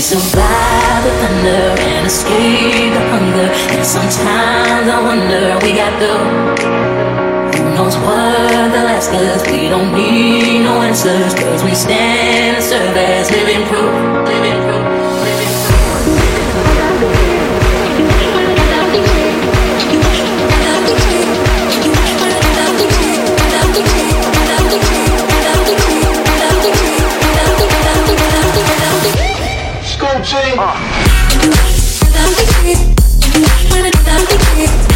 survive the thunder and escape the hunger. And sometimes I wonder we got the who knows what the last cause we don't need no answers cause we stand and serve as living proof, living proof. Thank you. Gucci. Ah. Uh.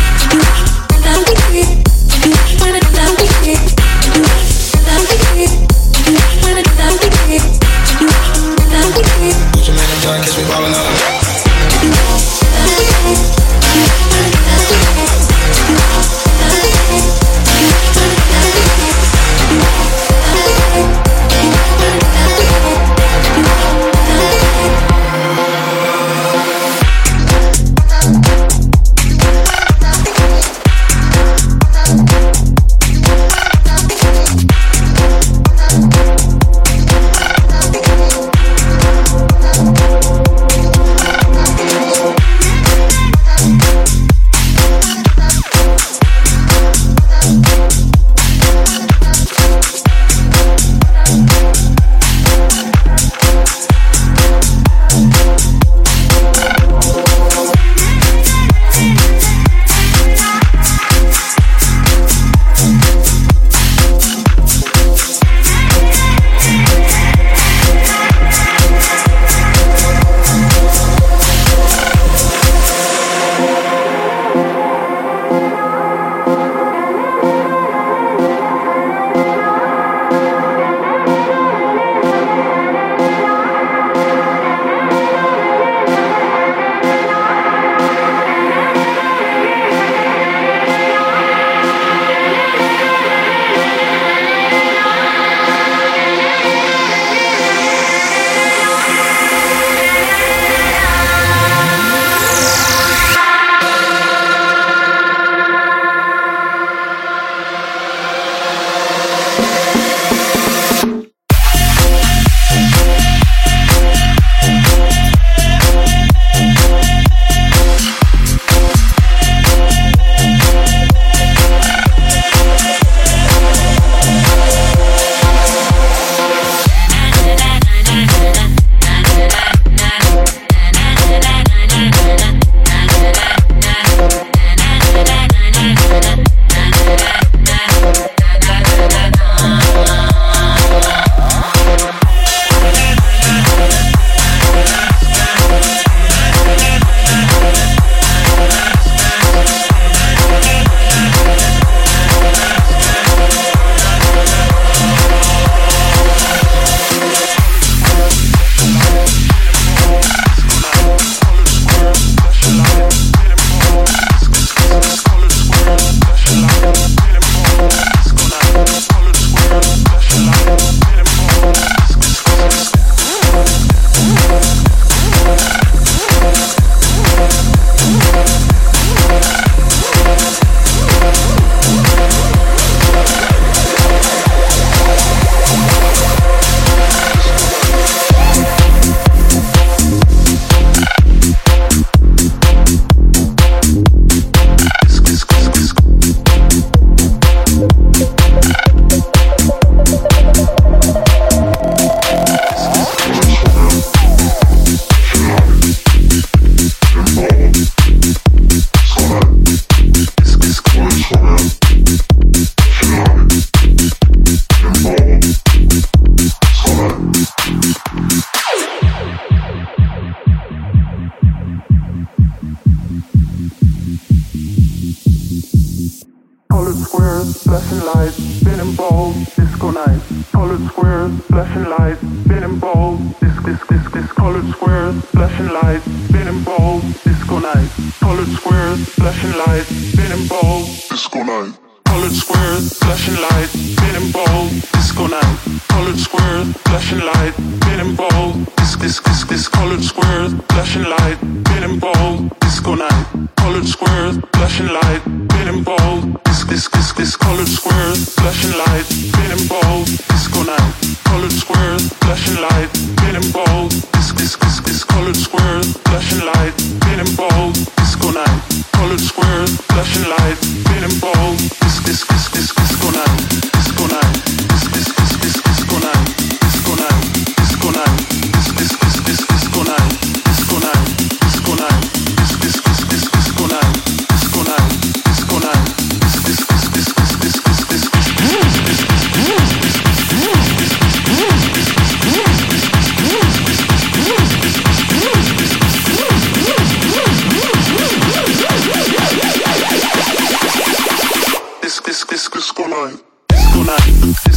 squares, flashing lights, finn in ball disco night. Colored squares, flashing lights, spinning balls, ball, disco disc, disc. Colored squares, flashing lights, finn in ball disco night. Colored squares, flashing lights, finn in ball disco night. Colored squares, flashing lights, finn in ball disco night. Colored square, flashing light, pin ball. Disc, disc, disc, disc. Colored square, flashing light, pin ball. Disco night. Colored square, flashing light, pin ball. Disc, disc, disc, disc. Colored square, flashing light, pin ball. Disco night. Colored square, flashing light, pin ball. Disc, disc, disc, disc. Colored square, flashing light, pin ball. Disco night. Colored square, flashing light, pin ball. Disc, disc, disc, disc. Disco night.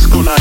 Time.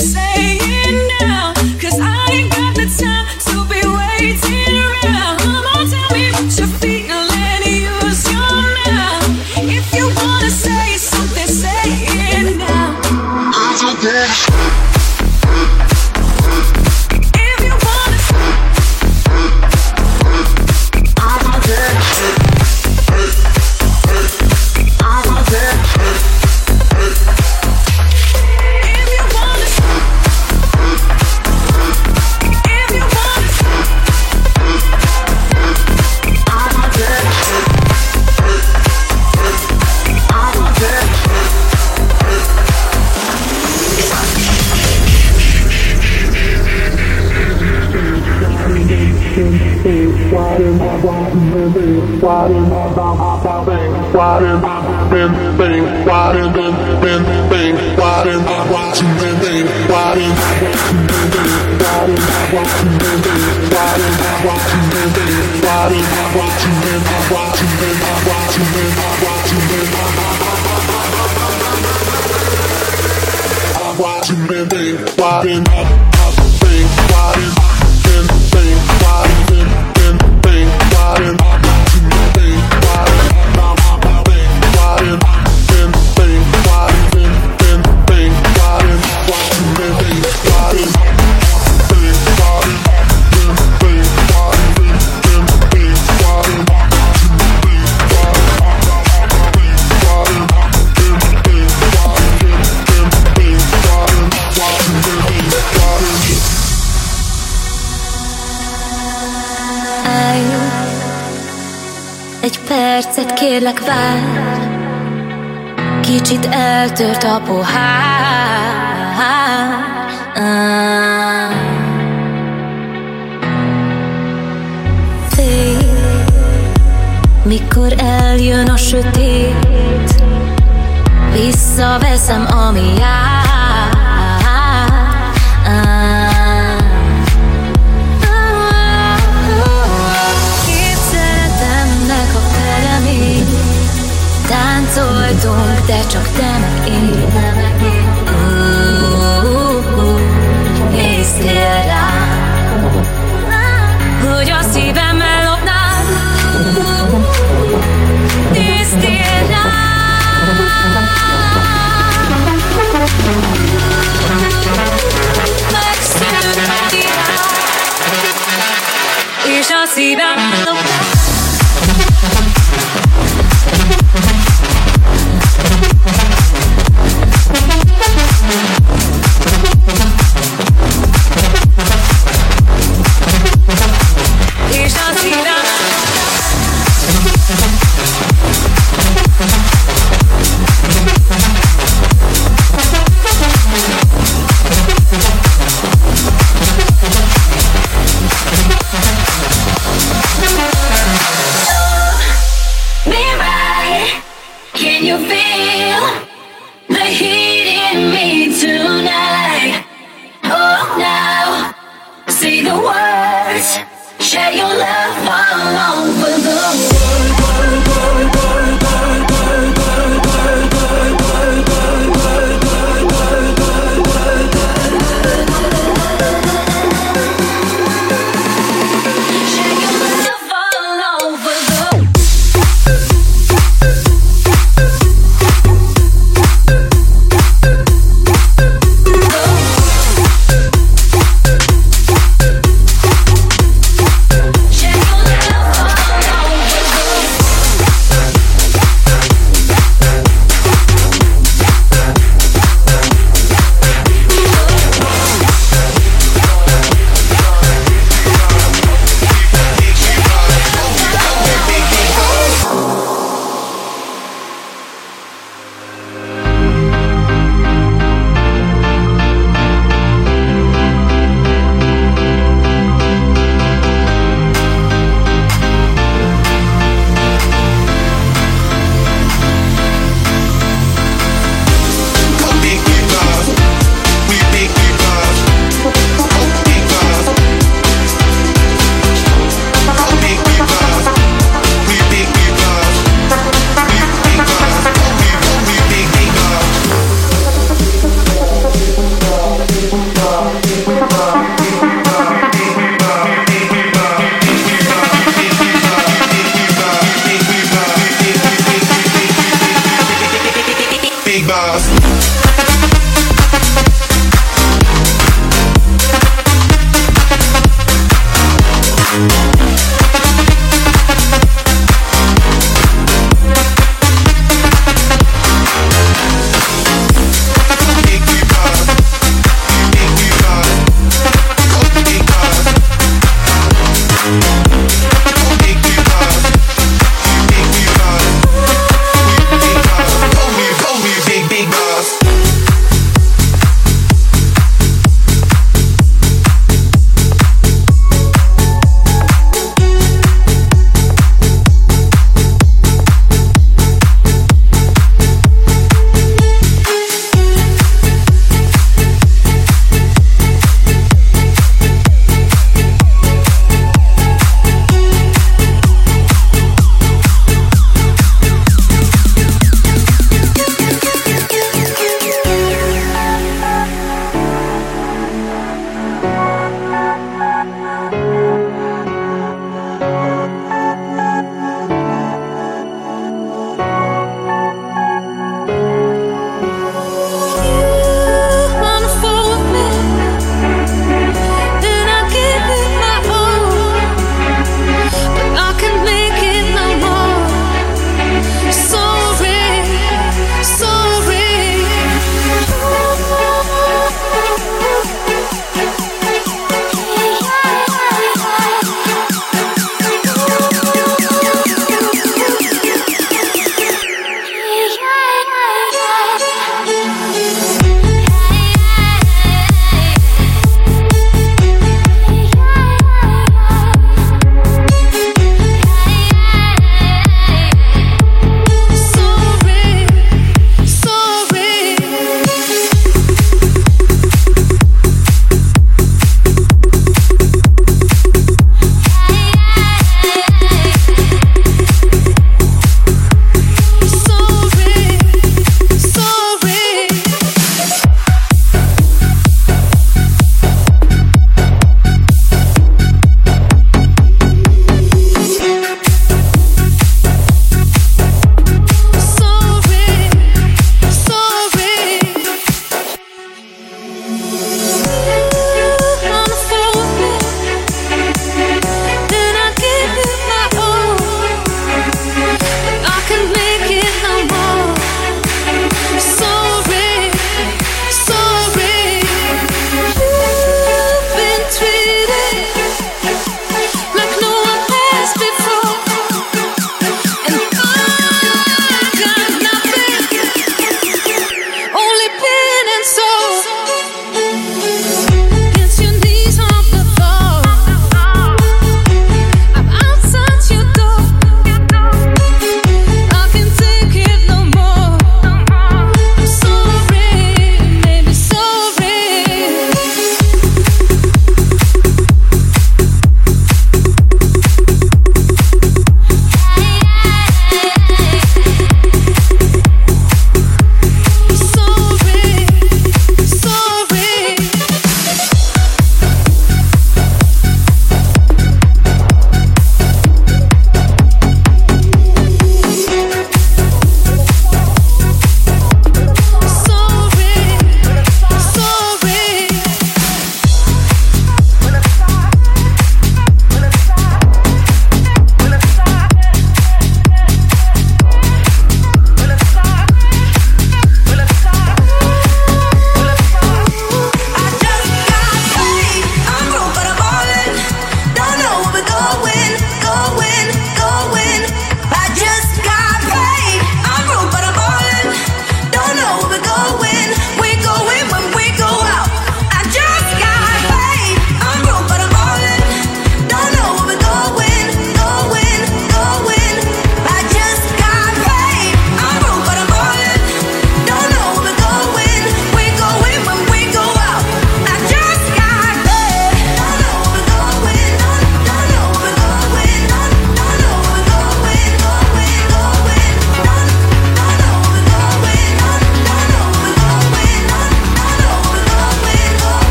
say kérlek vár Kicsit eltört a pohár. Fél, mikor eljön a sötét Visszaveszem, ami jár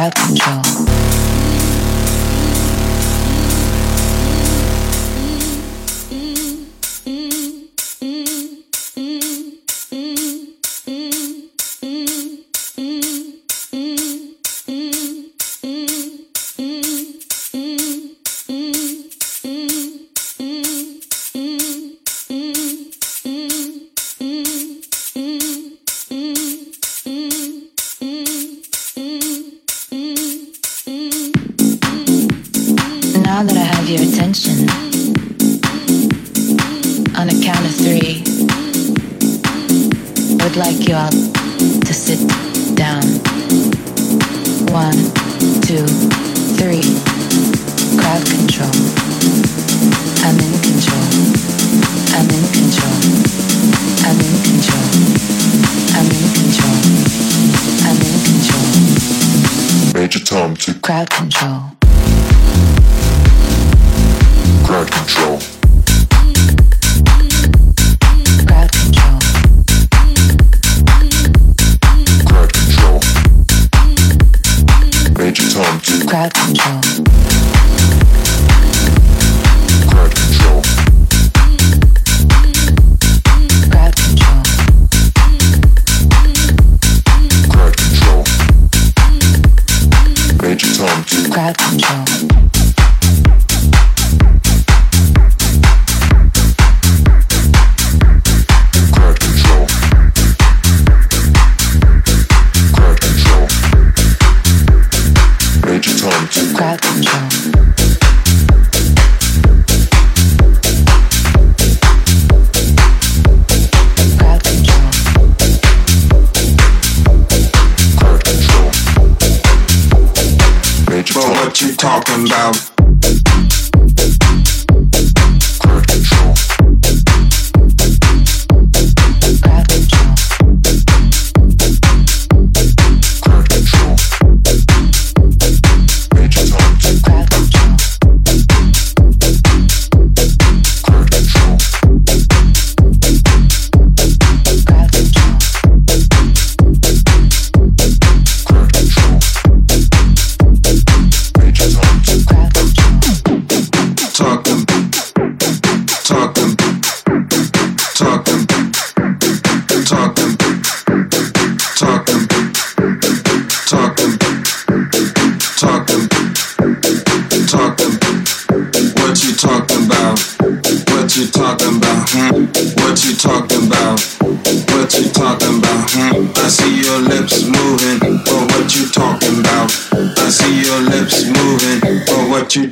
crowd control. But what you talking about?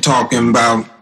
talking about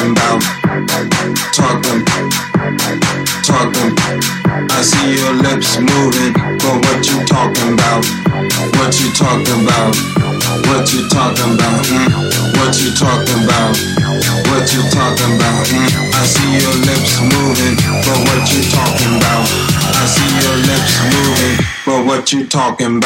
talking about? Talking, talking. I see your lips moving, but what you talking about? What you talking about? What you talking about? Hmm? What you talking about? What you talking about? Hmm? I see your lips moving, but what you talking about? I see your lips moving, but what you talking